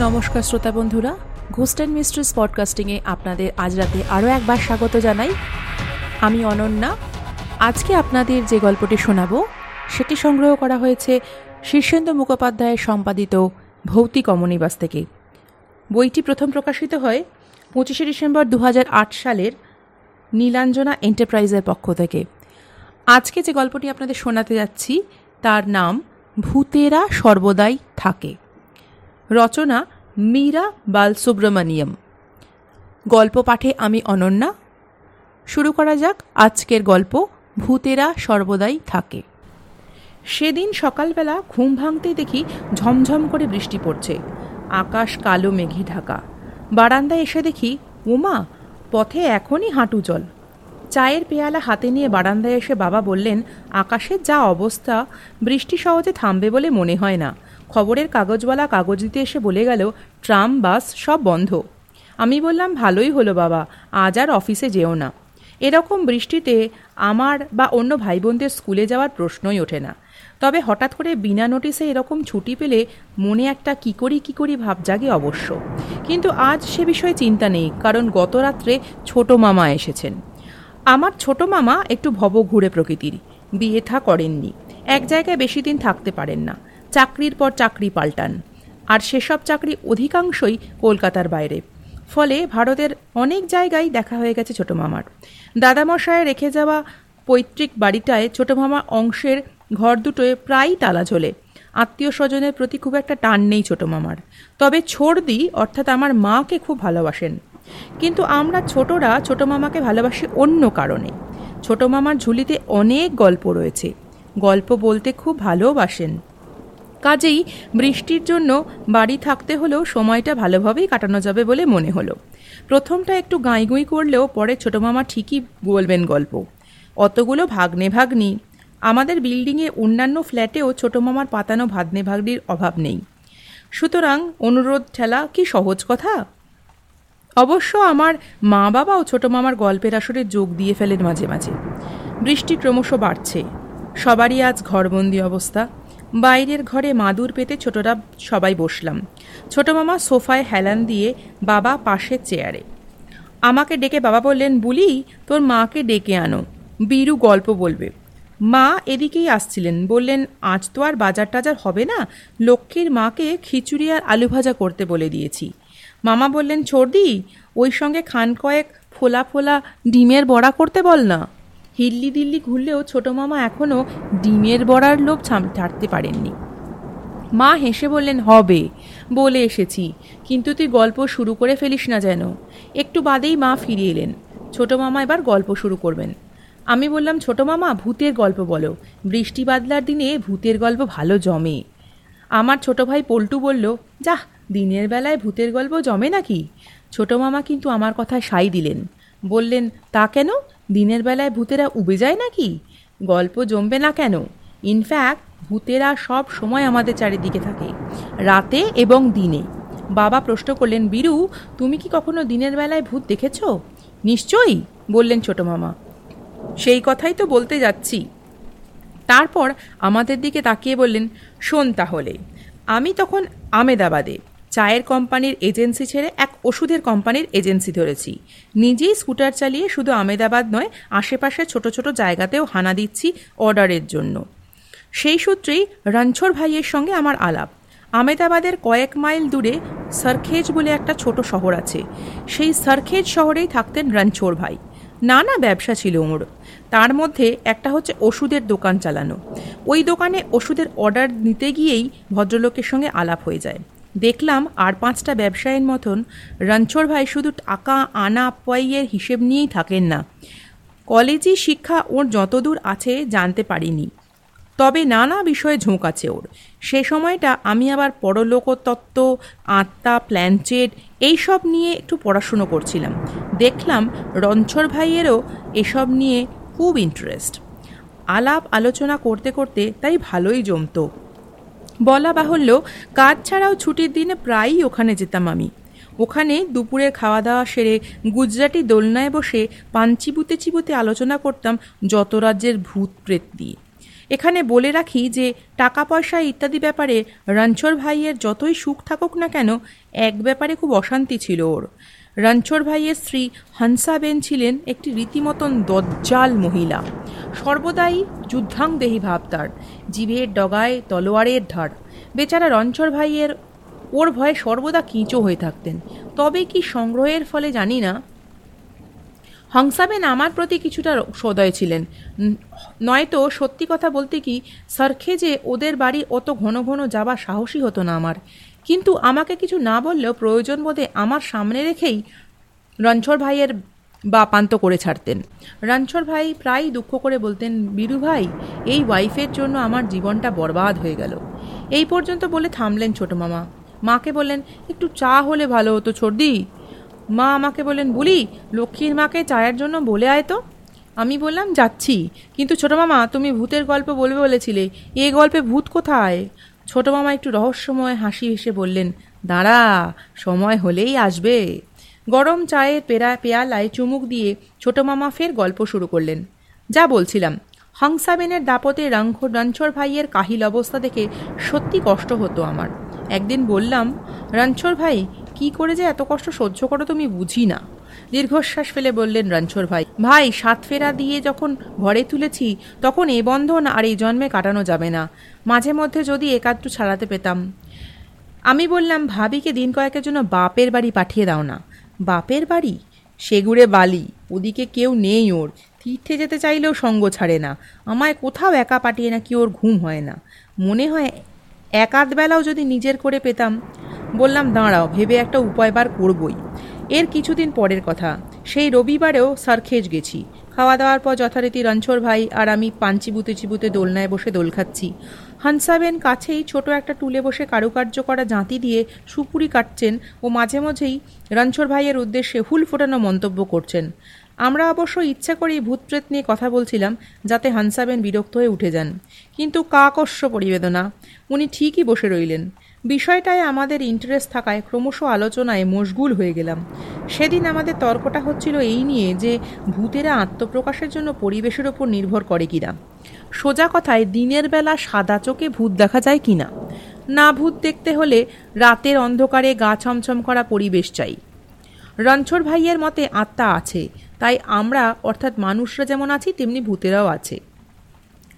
নমস্কার শ্রোতা বন্ধুরা ঘোস্ট অ্যান্ড মিস্ট্রিস পডকাস্টিংয়ে আপনাদের আজ রাতে আরও একবার স্বাগত জানাই। আমি অনন্যা, আজকে আপনাদের যে গল্পটি শোনাবো, সেটি সংগ্রহ করা হয়েছে শীর্ষেন্দু মুখোপাধ্যায়ের সম্পাদিত ভৌতিক অমনিবাস থেকে। বইটি প্রথম প্রকাশিত হয় পঁচিশে ডিসেম্বর দু হাজার আট সালের নীলাঞ্জনা এন্টারপ্রাইজের পক্ষ থেকে। আজকে যে গল্পটি আপনাদের শোনাতে যাচ্ছি, তার নাম, ভূতেরা সর্বদাই থাকে। রচনা মীরা বালসুব্রমণিয়ম। গল্প পাঠে আমি অনন্যা। শুরু করা যাক আজকের গল্প, ভূতেরা সর্বদাই থাকে। সেদিন সকালবেলা ঘুম ভাঙতেই দেখি ঝমঝম করে বৃষ্টি পড়ছে। আকাশ কালো, মেঘে ঢাকা। বারান্দায় এসে দেখি, উমা, পথে এখনই হাঁটু জল। চায়ের পেয়ালা হাতে নিয়ে বারান্দায় এসে বাবা বললেন আকাশের যা অবস্থা, বৃষ্টি সহজে থামবে বলে মনে হয় না। খবরের কাগজওয়ালা কাগজ দিতে এসে বলে গেল, ট্রাম, বাস সব বন্ধ। আমি বললাম, ভালোই হলো বাবা, আজ আর অফিসে যেও না। এরকম বৃষ্টিতে আমার বা অন্য ভাই বোনদের স্কুলে যাওয়ার প্রশ্নই ওঠে না। তবে হঠাৎ করে বিনা নোটিসে এরকম ছুটি পেলে মনে একটা কী করি কী করি ভাব জাগে অবশ্য। কিন্তু আজ সে বিষয়ে চিন্তা নেই, কারণ গত রাত্রে ছোট মামা এসেছেন। আমার ছোট মামা একটু ভব ঘুরে প্রকৃতির, বিয়ে থা করেননি। এক জায়গায় বেশি দিন থাকতে পারেন না। চাকরির পর চাকরি পাল্টান। আর সেসব চাকরি অধিকাংশই কলকাতার বাইরে। ফলে ভারতের অনেক জায়গায় দেখা হয়ে গেছে ছোটো মামার। দাদামশায় রেখে যাওয়া পৈতৃক বাড়িটায় ছোটো মামা অংশের ঘর দুটোয় প্রায়ই তালা ঝোলে। আত্মীয় স্বজনের প্রতি খুব একটা টান নেই ছোটো মামার। তবে ছোড়দি অর্থাৎ আমার মাকে খুব ভালোবাসেন। কিন্তু আমরা ছোটরা ছোটো মামাকে ভালোবাসি অন্য কারণে। ছোটো মামার ঝুলিতে অনেক গল্প রয়েছে। গল্প বলতে খুব ভালোবাসেন। কাজেই বৃষ্টির জন্য বাড়ি থাকতে হলেও সময়টা ভালোভাবেই কাটানো যাবে বলে মনে হলো। প্রথমটা একটু গাঁইগুঁই করলেও পরে ছোটো মামা ঠিকই বলবেন গল্প। অতগুলো ভাগ্নে ভাগ্নি আমাদের বিল্ডিংয়ে অন্যান্য ফ্ল্যাটেও ছোটো মামার পাতানো ভাগ্নে ভাগ্নির অভাব নেই। সুতরাং অনুরোধ ঠেলা কি সহজ কথা? অবশ্য আমার মা বাবাও ছোটো মামার গল্পের আসরে যোগ দিয়ে ফেলেন মাঝে মাঝে। বৃষ্টি ক্রমশ বাড়ছে। সবারই আজ ঘরবন্দি অবস্থা। বাইরের ঘরে মাদুর পেতে ছোটরা সবাই বসলাম। ছোট মামা সোফায় হেলান দিয়ে বাবা পাশের চেয়ারে। আমাকে ডেকে বাবা বললেন, বুলি, তোর মাকে ডেকে আনো। বীরু গল্প বলবে। মা এদিকেই আসছিলেন। বললেন, আজ তো আর বাজার টাজার হবে না। লক্ষ্মীর মাকে খিচুড়ি আর আলু ভাজা করতে বলে দিয়েছি। মামা বললেন, ছোড়দি, ওই সঙ্গে খান কয়েক ফোলা ফোলা ডিমের বড়া করতে বল না। হিল্লি দিল্লি ঘুরলেও ছোটো মামা এখনও ডিমের বড়ার লোভ ছাড়তে পারেননি। মা হেসে বললেন, হবে, বলে এসেছি, কিন্তু তুই গল্প শুরু করে ফেলিস না যেন। একটু বাদেই মা ফিরে এলেন। ছোটো মামা এবার গল্প শুরু করবেন। আমি বললাম, ছোটো মামা, ভূতের গল্প বলো। বৃষ্টি বাদলার দিনে ভূতের গল্প ভালো জমে। আমার ছোট ভাই পল্টু বলল, যাহ, দিনের বেলায় ভূতের গল্প জমে নাকি? ছোটো মামা কিন্তু আমার কথায় সাই দিলেন। বললেন, তা কেন? দিনের বেলায় ভূতেরা উবে যায় নাকি? গল্প জমবে না কেন? ইনফ্যাক্ট ভূতেরা সব সময় আমাদের চারিদিকে থাকে, রাতে এবং দিনে। বাবা প্রশ্ন করলেন, বীরু, তুমি কি কখনো দিনের বেলায় ভূত দেখেছ? নিশ্চয়ই, বললেন ছোট মামা। সেই কথাই তো বলতে যাচ্ছি। তারপর আমাদের দিকে তাকিয়ে বললেন, শোন তাহলে, আমি তখন আমেদাবাদে চায়ের কোম্পানির এজেন্সি ছেড়ে এক ওষুধের কোম্পানির এজেন্সি ধরেছি। নিজেই স্কুটার চালিয়ে শুধু আমেদাবাদ নয়, আশেপাশে ছোট ছোট জায়গাতেও হানা দিচ্ছি অর্ডারের জন্য। সেই সূত্রেই রণছর ভাইয়ের সঙ্গে আমার আলাপ। আমেদাবাদের কয়েক মাইল দূরে সরখেজ বলে একটা ছোট শহর আছে। সেই সরখেজ শহরেই থাকতেন রণছোর ভাই। নানা ব্যবসা ছিল ওর। তার মধ্যে একটা হচ্ছে ওষুধের দোকান চালানো। ওই দোকানে ওষুধের অর্ডার নিতে গিয়েই ভদ্রলোকের সঙ্গে আলাপ হয়ে যায়। দেখলাম আর পাঁচটা ব্যবসায়ীর মতন রণছোর ভাই শুধু টাকা আনা পয়ের হিসেব নিয়েই থাকেন না। কলেজি শিক্ষা ওর যতদূর আছে জানতে পারিনি। তবে নানা বিষয়ে ঝোঁক আছে ওর। সে সময়টা আমি আবার পরলোকতত্ত্ব, আত্মা প্ল্যানচেট এইসব নিয়ে একটু পড়াশুনো করছিলাম। দেখলাম রণছর ভাইয়েরও এসব নিয়ে খুব ইন্টারেস্ট আলাপ আলোচনা করতে করতে তাই ভালোই জমতো। বলা বাহুল্য, কাজ ছাড়াও ছুটির দিনে প্রায়ই ওখানে যেতাম আমি। ওখানে দুপুরের খাওয়া দাওয়া সেরে গুজরাটি দোলনায় বসে পান চিবুতে চিবুতে আলোচনা করতাম যত রাজ্যের ভূত প্রেত দিয়ে। এখানে বলে রাখি যে টাকা পয়সা ইত্যাদি ব্যাপারে রণছর ভাইয়ের যতই সুখ থাকুক না কেন, এক ব্যাপারে খুব অশান্তি ছিল ওর। রণছর ভাইয়ের স্ত্রী হানসাবেন ছিলেন একটি রীতিমতন দজ্জাল মহিলা। সর্বদাই যুদ্ধাংদেহী ভাব তার। জিভের ডগায় তলোয়ারের ধার। বেচারা রণছর ভাইয়ের ওর ভয়ে সর্বদা কিঁচো হয়ে থাকতেন। তবে কি সংগ্রহের ফলে জানি না। হংসাবেন আমার প্রতি কিছুটা সদয় ছিলেন। নয়তো সত্যি কথা বলতে কি, সার্খে যে ওদের বাড়ি অত ঘন ঘন যাওয়া সাহসী হতো না আমার। কিন্তু আমাকে কিছু না বললেও প্রয়োজন বোধে আমার সামনে রেখেই রণছর ভাইয়ের বা পান্ত করে ছাড়তেন। রানছর ভাই প্রায় দুঃখ করে বলতেন, বীরু ভাই, এই ওয়াইফের জন্য আমার জীবনটা বরবাদ হয়ে গেল। এই পর্যন্ত বলে থামলেন ছোট মামা। মাকে বললেন, একটু চা হলে ভালো হতো ছর্দি। মা আমাকে বললেন, বলি, লক্ষ্মীর মাকে চায়ের জন্য বলে আয় তো। আমি বললাম, যাচ্ছি। কিন্তু ছোটো মামা, তুমি ভূতের গল্প বলবে বলেছিলে। এ গল্পে ভূত কোথায়? ছোটো মামা একটু রহস্যময় হাসি হেসে বললেন, দাঁড়া, সময় হলেই আসবে। গরম চায়ের পেরা পেয়ালায় চুমুক দিয়ে ছোটো মামা ফের গল্প শুরু করলেন। যা বলছিলাম, হংসাবেনের দাপতে রাঙ্খ রণছর ভাইয়ের কাহিল অবস্থা দেখে সত্যি কষ্ট হতো আমার। একদিন বললাম রণছর ভাই, কি করে যে এত কষ্ট সহ্য করো তুমি বুঝি না। দীর্ঘশ্বাস ফেলে বললেন রণছর ভাই ভাই, সাত ফেরা দিয়ে যখন ঘরে তুলেছি, তখন এ বন্ধন আর এই জন্মে কাটানো যাবে না। মাঝে মধ্যে যদি একাত্তু ছাড়াতে পেতাম। আমি বললাম, ভাবিকে দিন কয়েকের জন্য বাপের বাড়ি পাঠিয়ে দাও না। বাপের বাড়ি? সেগুড়ে বালি, ওদিকে কেউ নেই ওর। তীর্থে যেতে চাইলেও সঙ্গ ছাড়ে না। আমায় কোথাও একা পাঠিয়ে না কি ওর ঘুম হয় না। মনে হয় এক আধ বেলাও যদি নিজের করে পেতাম। বললাম, দাঁড়াও, ভেবে একটা উপায় বার করবই। এর কিছুদিন পরের কথা। সেই রবিবারেও সারখেজ গেছি। খাওয়া দাওয়ার পর যথারীতি রণছর ভাই আর আমি পাঞ্চিবুতে চিবুতে দোলনায় বসে দোল খাচ্ছি। হানসাবেন কাছেই ছোট একটা টুলে বসে কারুকার্য করা জাঁতি দিয়ে সুপুরি কাটছেন ও মাঝে মাঝেই রণছর ভাইয়ের উদ্দেশ্যে হুল ফোটানো মন্তব্য করছেন। আমরা অবশ্য ইচ্ছা করেই ভূতপ্রেত নিয়ে কথা বলছিলাম যাতে হানসাবেন বিরক্ত হয়ে উঠে যান। কিন্তু কাকস্য পরিবেদনা, উনি ঠিকই বসে রইলেন। বিষয়টায় আমাদের ইন্টারেস্ট থাকায় ক্রমশ আলোচনায় মশগুল হয়ে গেলাম। সেদিন আমাদের তর্কটা হচ্ছিল এই নিয়ে যে ভূতেরা আত্মপ্রকাশের জন্য পরিবেশের ওপর নির্ভর করে কিনা। সোজা কথায় দিনের বেলা সাদা চোখে ভূত দেখা যায় কিনা না? ভূত দেখতে হলে রাতের অন্ধকারে গা ছমছম করা পরিবেশ চাই। রণছর ভাইয়ের মতে আত্মা আছে, তাই আমরা, অর্থাৎ মানুষরা যেমন আছি, তেমনি ভূতেরাও আছে।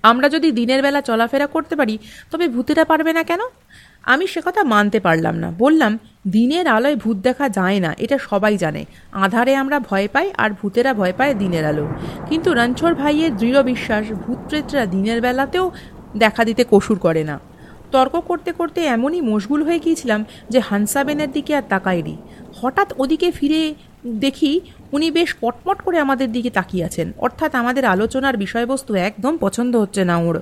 আমরা যদি দিনের বেলা চলাফেরা করতে পারি, তবে ভূতেরা পারবে না কেন? আমি সে কথা মানতে পারলাম না। বললাম দিনের আলোয় ভূত দেখা যায় না, এটা সবাই জানে। আধারে আমরা ভয় পাই আর ভূতেরা ভয় পায় দিনের আলো। কিন্তু রণছর ভাইয়ের দৃঢ় বিশ্বাস ভূতপ্রেতরা দিনের বেলাতেও দেখা দিতে কসুর করে না। তর্ক করতে করতে এমনই মশগুল হয়ে গিয়েছিলাম যে হানসাবেনের দিকে আর তাকাইনি। হঠাৎ ওদিকে ফিরে দেখি উনি বেশ পটপট করে আমাদের দিকে তাকিয়ে আছেন। অর্থাৎ আমাদের আলোচনার বিষয়বস্তু একদম পছন্দ হচ্ছে না ওর।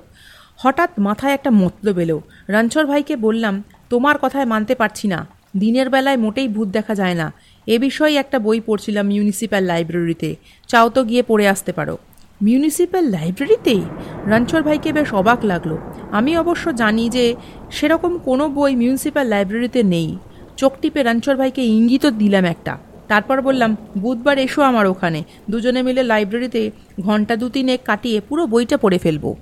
হঠাৎ মাথায় একটা মতলব এলো। রণছর ভাইকে বললাম, তোমার কথায় মানতে পারছি না। দিনের বেলায় মোটেই ভূত দেখা যায় না। এ বিষয়ে একটা বই পড়ছিলাম মিউনিসিপ্যাল লাইব্রেরিতে। চাও তো গিয়ে পড়ে আসতে পারো। মিউনিসিপ্যাল লাইব্রেরিতে? রণছর ভাইকে বেশ অবাক লাগল। আমি অবশ্য জানি যে সেরকম কোনো বই মিউনিসিপ্যাল লাইব্রেরিতে নেই। চোখ টিপে রণছর ভাইকে ইঙ্গিতও দিলাম একটা। তারপর বললাম, বুধবার এসো আমার ওখানে। দুজনে মিলে লাইব্রেরিতে ঘণ্টা দু তিনেক কাটিয়ে পুরো বইটা পড়ে ফেলব।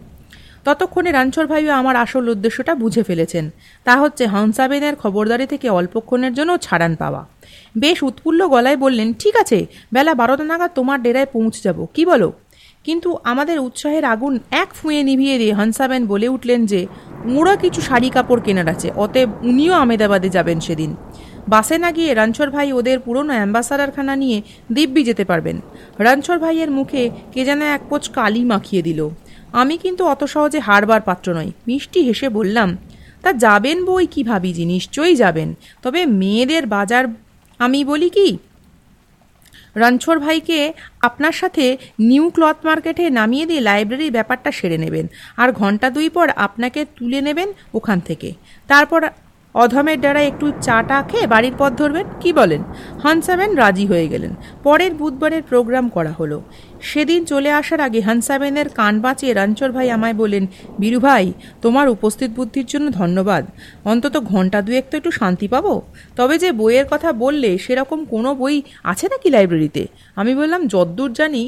ততক্ষণে রানছর ভাইও আমার আসল উদ্দেশ্যটা বুঝে ফেলেছেন। তা হচ্ছে হংসাবেনের খবরদারি থেকে অল্পক্ষণের জন্য ছাড়ান পাওয়া। বেশ উৎফুল্ল গলায় বললেন, ঠিক আছে, বেলা বারোটা নাগাদ তোমার ডেরায় পৌঁছে যাব। কি বলো? কিন্তু আমাদের উৎসাহের আগুন এক ফুঁয়ে নিভিয়ে দিয়ে হংসাবেন বলে উঠলেন যে, ওঁরা কিছু শাড়ি কাপড় কেনার আছে, অতএব উনিও আমেদাবাদে যাবেন সেদিন। বাসে না গিয়ে রানছর ভাই ওদের পুরনো অ্যাম্বাসাডারখানা নিয়ে দিব্যি যেতে পারবেন। রানছর ভাইয়ের মুখে কে যেন এক পোচ কালি মাখিয়ে দিল। আমি কিন্তু অত সহজে হারবার পাত্র নই। মিষ্টি হেসে বললাম, তা যাবেন বই কি ভাবিজি নিশ্চয়ই যাবেন। তবে মেয়েদের বাজার আমি বলি কি রণছর ভাইকে আপনার সাথে নিউ ক্লথ মার্কেটে নামিয়ে দিয়ে লাইব্রেরির ব্যাপারটা সেরে নেবেন। আর ঘণ্টা দুই পর আপনাকে তুলে নেবেন ওখান থেকে। তারপর অধমের দ্বারা একটু চাটা খেয়ে বাড়ির পথ ধরবেন। কি বলেন? হানসাবেন রাজি হয়ে গেলেন। পরের বুধবারের প্রোগ্রাম করা হলো। সেদিন চলে আসার আগে হানসাবেনের কান বাঁচিয়ে রাঞ্চর ভাই আমায় বলেন বীরু ভাই, তোমার উপস্থিত বুদ্ধির জন্য ধন্যবাদ। অন্তত ঘণ্টা দুয়েক তো একটু শান্তি পাবো। তবে যে বইয়ের কথা বললে, সেরকম কোনো বই আছে নাকি লাইব্রেরিতে? আমি বললাম, যদ্দূর জানি,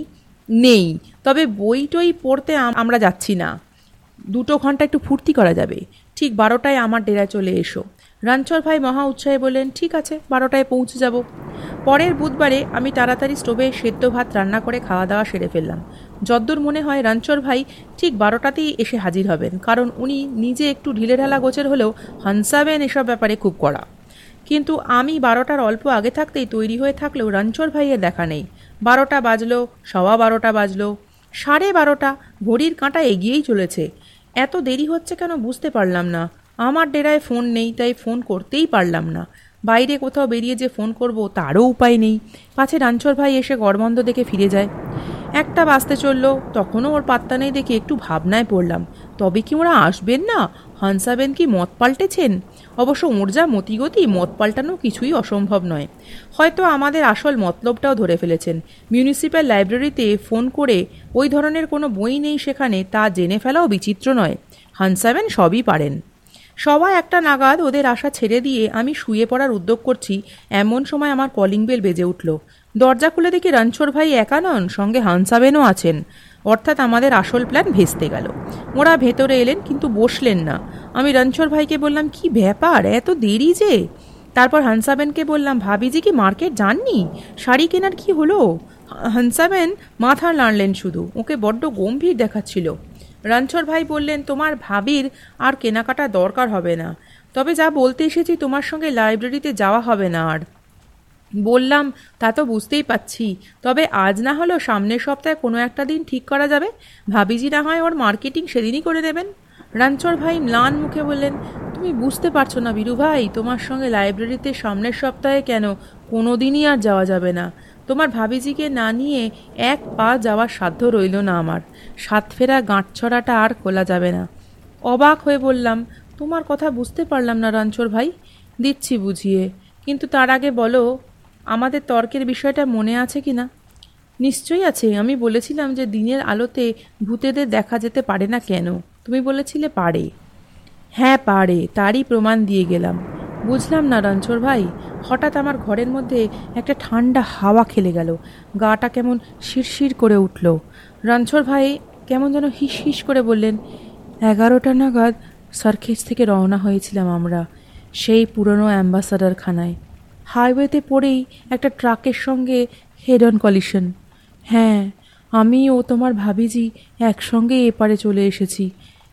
নেই। তবে বই টই পড়তে আমরা যাচ্ছি না। দুটো ঘণ্টা একটু ফুর্তি করা যাবে। ঠিক বারোটায় আমার ডেরায় চলে এসো। রানচর ভাই মহা উৎসাহে বললেন, ঠিক আছে, বারোটায় পৌঁছে যাব। পরের বুধবারে আমি তাড়াতাড়ি স্টোভে সেদ্ধ ভাত রান্না করে খাওয়া দাওয়া সেরে ফেললাম। যদ্দূর মনে হয় রানচর ভাই ঠিক বারোটাতেই এসে হাজির হবেন, কারণ উনি নিজে একটু ঢিলেঢালা গোছের হলেও হানসাবেন এসব ব্যাপারে খুব কড়া। কিন্তু আমি বারোটার অল্প আগে থাকতেই তৈরি হয়ে থাকলেও রানচর ভাইয়ের দেখা নেই। বারোটা বাজলো, সওয়া বারোটা বাজলো, সাড়ে বারোটা, ঘড়ির কাঁটা এগিয়েই চলেছে। এত দেরি হচ্ছে কেন বুঝতে পারলাম না। আমার ডেরায় ফোন নেই, তাই ফোন করতেই পারলাম না। বাইরে কোথাও বেরিয়ে যে ফোন করব, তারও উপায় নেই। পাছে রানচর ভাই এসে গড়বন্ধ দেখে ফিরে যায়। একটা বাসতে চলল, তখনও ওর পাত্তা নেই দেখে একটু ভাবনায় পড়লাম। তবে কি ওরা আসবেন না? হানসাবেন কি মত পাল্টেছেন? অবশ্য ওর যা মতিগতি মত পাল্টানো কিছুই অসম্ভব নয়। হয়তো আমাদের আসল মতলবটাও ধরে ফেলেছেন। মিউনিসিপ্যাল লাইব্রেরিতে ফোন করে ওই ধরনের কোনো বই নেই সেখানে, তা জেনে ফেলাও বিচিত্র নয়। হানসাবেন সবই পারেন। সবাই একটা নাগাদ ওদের আশা ছেড়ে দিয়ে আমি শুয়ে পড়ার উদ্যোগ করছি, এমন সময় আমার কলিং বেল বেজে উঠল। দরজা খুলে দেখি রণছোড় ভাই একা নন, সঙ্গে হানসাবেনও আছেন। অর্থাৎ আমাদের আসল প্ল্যান ভেস্তে গেল। ওরা ভেতরে এলেন, কিন্তু বসলেন না। আমি রণছোড় ভাইকে বললাম, কি ব্যাপার, এত দেরি যে? তারপর হানসাবেনকে বললাম ভাবিজি কি মার্কেট যাননি? শাড়ি কেনার কি হলো? হানসাবেন মাথা নাড়লেন শুধু, ওকে বড্ড গম্ভীর দেখাচ্ছিল। রণছর ভাই বললেন, তোমার ভাবির আর কেনাকাটা দরকার হবে না। তবে যা বলতে এসেছি তোমার সঙ্গে লাইব্রেরিতে যাওয়া হবে না আর। বললাম, তা তো বুঝতেই পাচ্ছি। তবে আজ না হলেও সামনের সপ্তাহে কোনো একটা দিন ঠিক করা যাবে। ভাবিজি না হয় ওর মার্কেটিং সেদিনই করে দেবেন। রানচর ভাই ম্লান মুখে বললেন, তুমি বুঝতে পারছ না বীরু ভাই, তোমার সঙ্গে লাইব্রেরিতে সামনের সপ্তাহে কেন কোনো দিনই আর যাওয়া যাবে না। তোমার ভাবিজিকে না নিয়ে এক পা যাওয়ার সাধ্য রইল না আমার। সাত ফেরা গাঁটছড়াটা আর খোলা যাবে না। অবাক হয়ে বললাম, তোমার কথা বুঝতে পারলাম না রাঞ্চোর ভাই। দিচ্ছি বুঝিয়ে। কিন্তু তার আগে বলো, আমাদের তর্কের বিষয়টা মনে আছে কি না? নিশ্চয়ই আছে। আমি বলেছিলাম যে দিনের আলোতে ভূতেদের দেখা যেতে পারে না কেন। তুমি বলেছিলে পারে। হ্যাঁ পারে। তারই প্রমাণ দিয়ে গেলাম। বুঝলাম না রঞ্চর ভাই। হঠাৎ আমার ঘরের মধ্যে একটা ঠান্ডা হাওয়া খেলে গেল। গাটা কেমন শিরশির করে উঠল। রঞ্চর ভাই কেমন যেন হিস হিস করে বললেন, এগারোটা নাগাদ সার্কেস থেকে রওনা হয়েছিলাম আমরা, সেই পুরনো অ্যাম্বাসাডার খানায় হাইওয়েতে পড়েই একটা ট্রাকের সঙ্গে হেড অন কলিশন। হ্যাঁ আমি ও তোমার ভাবিজি একসঙ্গে এপারে চলে এসেছি।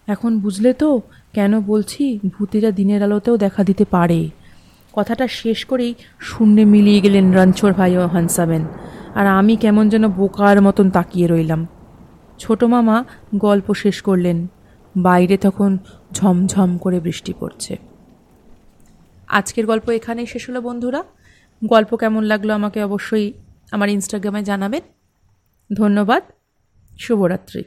এখন বুঝলে তো কেন বলছি? ভূতেরা দিনের আলোতেও দেখা দিতে পারে। কথাটা শেষ করেই শূন্যে মিলিয়ে গেলেন রণছোর ভাই ও হানসাবেন। আর আমি কেমন যেন বোকার মতন তাকিয়ে রইলাম। ছোট মামা গল্প শেষ করলেন। বাইরে তখন ঝমঝম করে বৃষ্টি পড়ছে। আজকের গল্প এখানেই শেষ হলো বন্ধুরা। গল্প কেমন লাগল আমাকে অবশ্যই আমার ইনস্টাগ্রামে জানাবেন। ধন্যবাদ। শুভরাত্রি।